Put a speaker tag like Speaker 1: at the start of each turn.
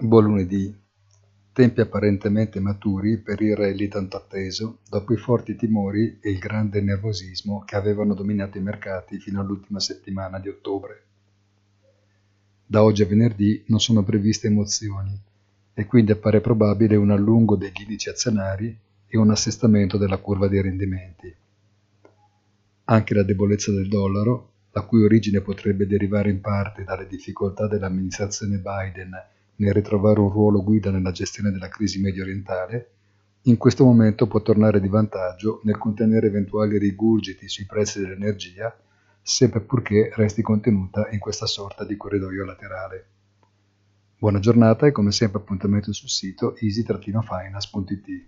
Speaker 1: Buon lunedì. Tempi apparentemente maturi per il rally tanto atteso, dopo i forti timori e il grande nervosismo che avevano dominato i mercati fino all'ultima settimana di ottobre. Da oggi a venerdì non sono previste emozioni e quindi appare probabile un allungo degli indici azionari e un assestamento della curva dei rendimenti. Anche la debolezza del dollaro, la cui origine potrebbe derivare in parte dalle difficoltà dell'amministrazione Biden nel ritrovare un ruolo guida nella gestione della crisi medio orientale, in questo momento può tornare di vantaggio nel contenere eventuali rigurgiti sui prezzi dell'energia, sempre purché resti contenuta in questa sorta di corridoio laterale. Buona giornata e come sempre appuntamento sul sito easy-finance.it.